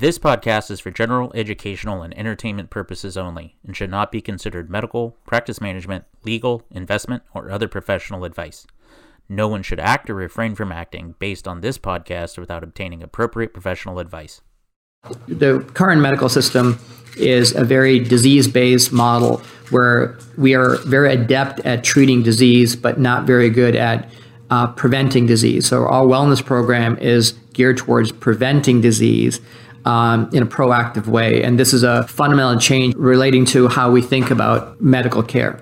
This podcast is for general educational and entertainment purposes only and should not be considered medical, practice management, legal, investment, or other professional advice. No one should act or refrain from acting based on this podcast without obtaining appropriate professional advice. The current medical system is a very disease based model where we are very adept at treating disease, but not very good at uh, preventing disease. So, our wellness program is geared towards preventing disease. Um, in a proactive way. And this is a fundamental change relating to how we think about medical care.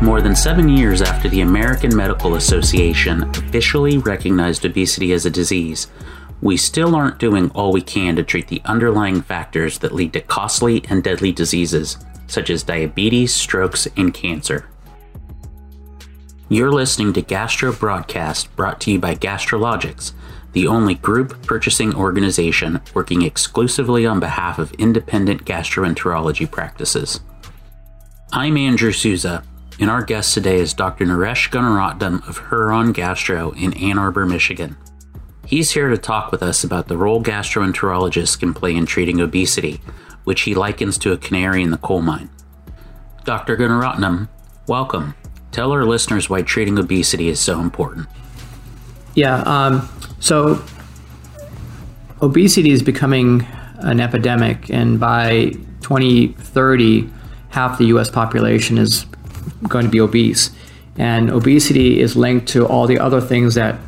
More than seven years after the American Medical Association officially recognized obesity as a disease, we still aren't doing all we can to treat the underlying factors that lead to costly and deadly diseases, such as diabetes, strokes, and cancer. You're listening to Gastro Broadcast brought to you by Gastrologics, the only group purchasing organization working exclusively on behalf of independent gastroenterology practices. I'm Andrew Souza, and our guest today is Dr. Naresh Gunaratnam of Huron Gastro in Ann Arbor, Michigan. He's here to talk with us about the role gastroenterologists can play in treating obesity, which he likens to a canary in the coal mine. Dr. Gunaratnam, welcome. Tell our listeners why treating obesity is so important. Yeah, um, so obesity is becoming an epidemic, and by 2030, half the US population is going to be obese. And obesity is linked to all the other things that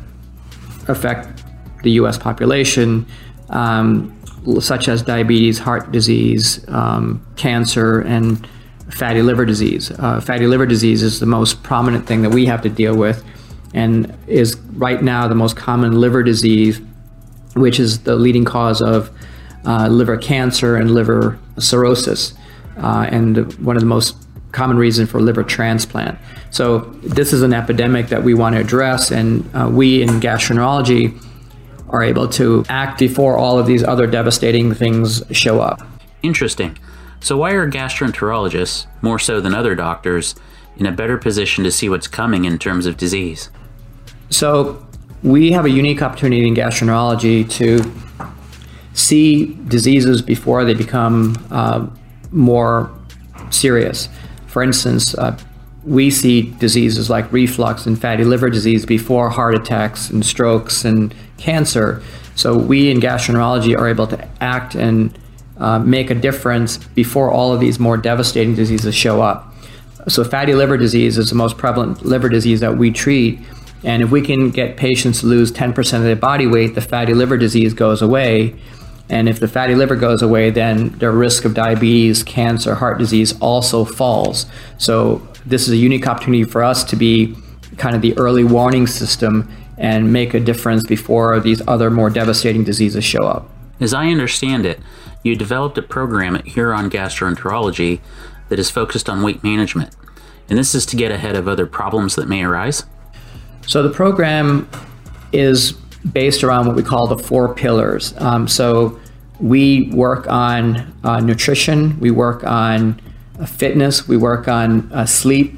affect the US population, um, such as diabetes, heart disease, um, cancer, and fatty liver disease. Uh, fatty liver disease is the most prominent thing that we have to deal with and is right now the most common liver disease, which is the leading cause of uh, liver cancer and liver cirrhosis. Uh, and one of the most common reason for liver transplant. So this is an epidemic that we want to address, and uh, we in gastroenterology are able to act before all of these other devastating things show up. Interesting. So why are gastroenterologists, more so than other doctors, in a better position to see what's coming in terms of disease? So we have a unique opportunity in gastroenterology to see diseases before they become uh, more serious. For instance, uh, we see diseases like reflux and fatty liver disease before heart attacks and strokes and cancer. So we in gastroenterology are able to act and uh, make a difference before all of these more devastating diseases show up. So fatty liver disease is the most prevalent liver disease that we treat. And if we can get patients to lose 10% of their body weight, the fatty liver disease goes away. And if the fatty liver goes away, then their risk of diabetes, cancer, heart disease also falls. So this is a unique opportunity for us to be kind of the early warning system and make a difference before these other more devastating diseases show up. As I understand it, you developed a program at Huron Gastroenterology that is focused on weight management. And this is to get ahead of other problems that may arise? So the program is based around what we call the four pillars. Um, so we work on uh, nutrition, we work on uh, fitness, we work on uh, sleep,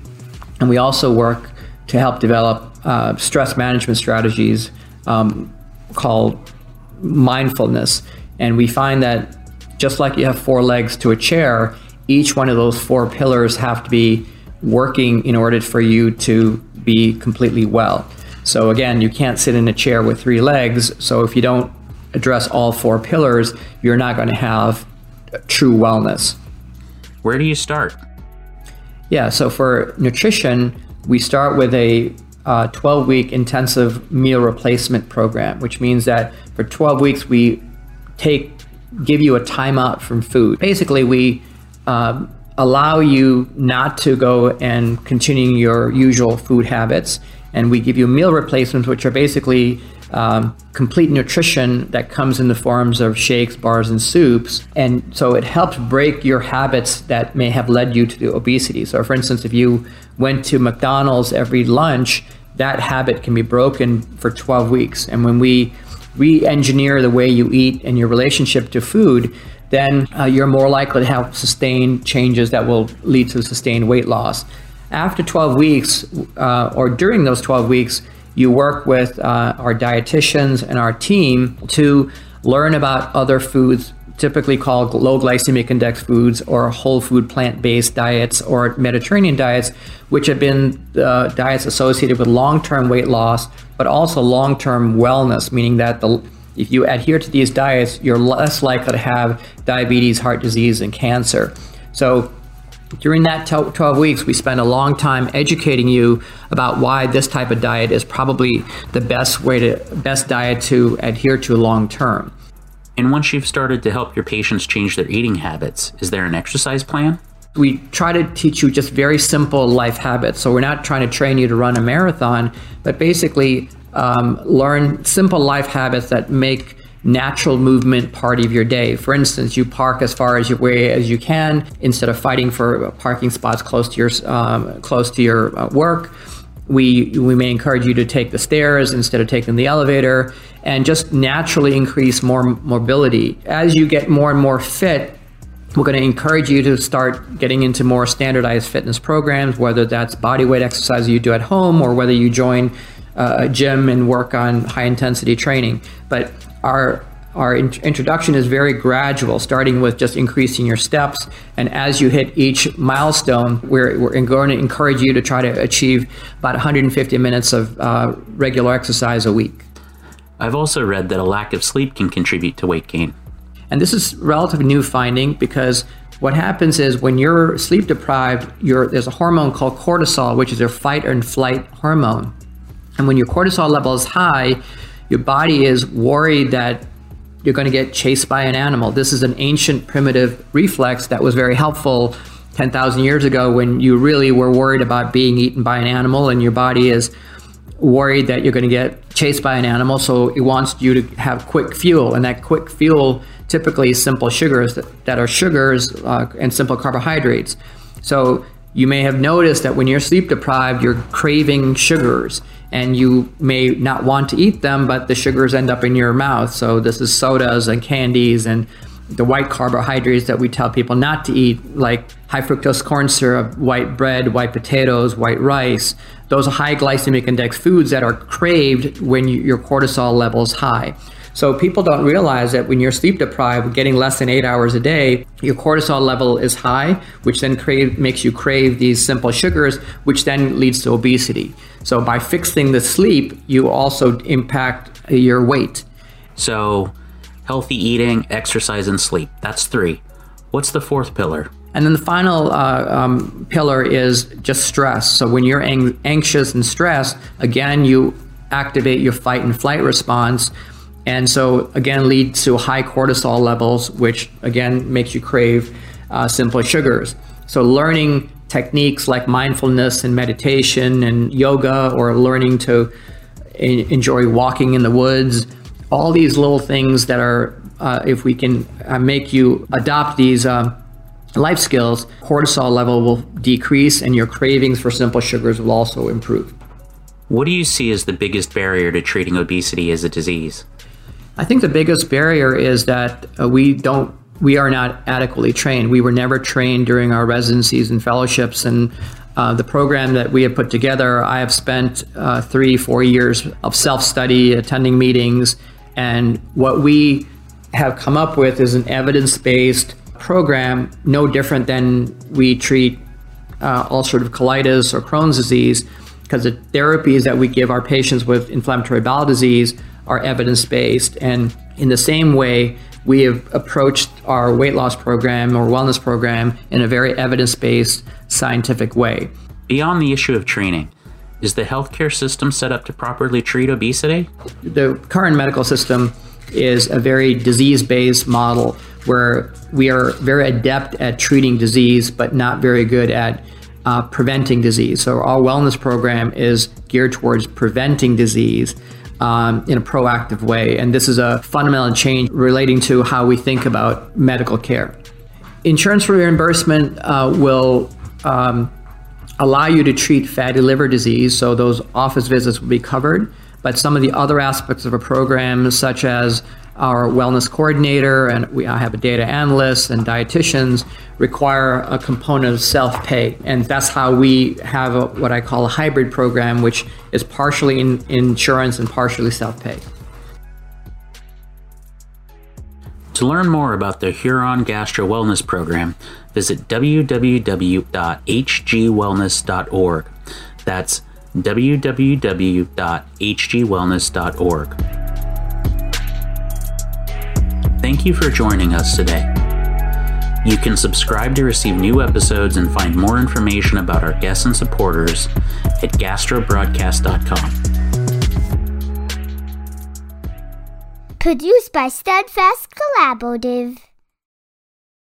and we also work to help develop uh, stress management strategies um, called mindfulness. And we find that just like you have four legs to a chair, each one of those four pillars have to be working in order for you to be completely well. So again, you can't sit in a chair with three legs. So if you don't address all four pillars, you're not going to have true wellness. Where do you start? Yeah, so for nutrition, we start with a 12 uh, week intensive meal replacement program, which means that for 12 weeks we take give you a timeout from food. Basically, we um, allow you not to go and continuing your usual food habits and we give you meal replacements, which are basically um, complete nutrition that comes in the forms of shakes, bars, and soups. And so it helps break your habits that may have led you to obesity. So, for instance, if you went to McDonald's every lunch, that habit can be broken for 12 weeks. And when we re engineer the way you eat and your relationship to food, then uh, you're more likely to have sustained changes that will lead to sustained weight loss. After 12 weeks, uh, or during those 12 weeks, you work with uh, our dietitians and our team to learn about other foods typically called low glycemic index foods or whole food plant based diets or Mediterranean diets, which have been uh, diets associated with long term weight loss, but also long term wellness, meaning that the if you adhere to these diets, you're less likely to have diabetes, heart disease, and cancer. So, during that 12 weeks, we spend a long time educating you about why this type of diet is probably the best way to best diet to adhere to long term. And once you've started to help your patients change their eating habits, is there an exercise plan? We try to teach you just very simple life habits. So we're not trying to train you to run a marathon, but basically um, learn simple life habits that make natural movement part of your day. For instance, you park as far as your way as you can instead of fighting for parking spots close to your um, close to your uh, work we we may encourage you to take the stairs instead of taking the elevator and just naturally increase more mobility as you get more and more fit we're going to encourage you to start getting into more standardized fitness programs whether that's body weight exercise you do at home or whether you join a gym and work on high intensity training but our our in- introduction is very gradual, starting with just increasing your steps. And as you hit each milestone, we're, we're going to encourage you to try to achieve about 150 minutes of uh, regular exercise a week. I've also read that a lack of sleep can contribute to weight gain. And this is relatively new finding because what happens is when you're sleep deprived, there's a hormone called cortisol, which is a fight and flight hormone. And when your cortisol level is high, your body is worried that you're going to get chased by an animal. This is an ancient primitive reflex that was very helpful 10,000 years ago when you really were worried about being eaten by an animal and your body is worried that you're going to get chased by an animal. So it wants you to have quick fuel. And that quick fuel typically is simple sugars that, that are sugars uh, and simple carbohydrates. So you may have noticed that when you're sleep deprived, you're craving sugars and you may not want to eat them, but the sugars end up in your mouth. So this is sodas and candies and the white carbohydrates that we tell people not to eat, like high fructose corn syrup, white bread, white potatoes, white rice. Those high glycemic index foods that are craved when you, your cortisol level is high. So people don't realize that when you're sleep deprived, getting less than eight hours a day, your cortisol level is high, which then crave, makes you crave these simple sugars, which then leads to obesity. So by fixing the sleep, you also impact your weight. So healthy eating, exercise, and sleep. That's three. What's the fourth pillar? And then the final uh, um, pillar is just stress. So when you're ang- anxious and stressed, again, you activate your fight and flight response, and so again leads to high cortisol levels, which again makes you crave uh, simple sugars. So learning techniques like mindfulness and meditation and yoga, or learning to enjoy walking in the woods, all these little things that are, uh, if we can uh, make you adopt these. Uh, life skills, cortisol level will decrease and your cravings for simple sugars will also improve. What do you see as the biggest barrier to treating obesity as a disease? I think the biggest barrier is that uh, we don't we are not adequately trained. We were never trained during our residencies and fellowships and uh, the program that we have put together, I have spent uh, three, four years of self study, attending meetings, and what we have come up with is an evidence based program, no different than we treat uh, ulcerative colitis or Crohn's disease, because the therapies that we give our patients with inflammatory bowel disease are evidence based. And in the same way, we have approached our weight loss program or wellness program in a very evidence based scientific way. Beyond the issue of training, is the healthcare system set up to properly treat obesity? The current medical system is a very disease based model where we are very adept at treating disease, but not very good at uh, preventing disease. So, our wellness program is geared towards preventing disease um, in a proactive way. And this is a fundamental change relating to how we think about medical care. Insurance reimbursement uh, will um, allow you to treat fatty liver disease, so those office visits will be covered. But some of the other aspects of a program, such as our wellness coordinator and we I have a data analyst and dietitians require a component of self-pay. And that's how we have a, what i call a hybrid program which is partially in insurance and partially self-pay. To learn more about the huron gastro wellness program visit www.hgwellness.org that's www.hgwellness.org Thank you for joining us today. You can subscribe to receive new episodes and find more information about our guests and supporters at gastrobroadcast.com. Produced by Steadfast Collaborative.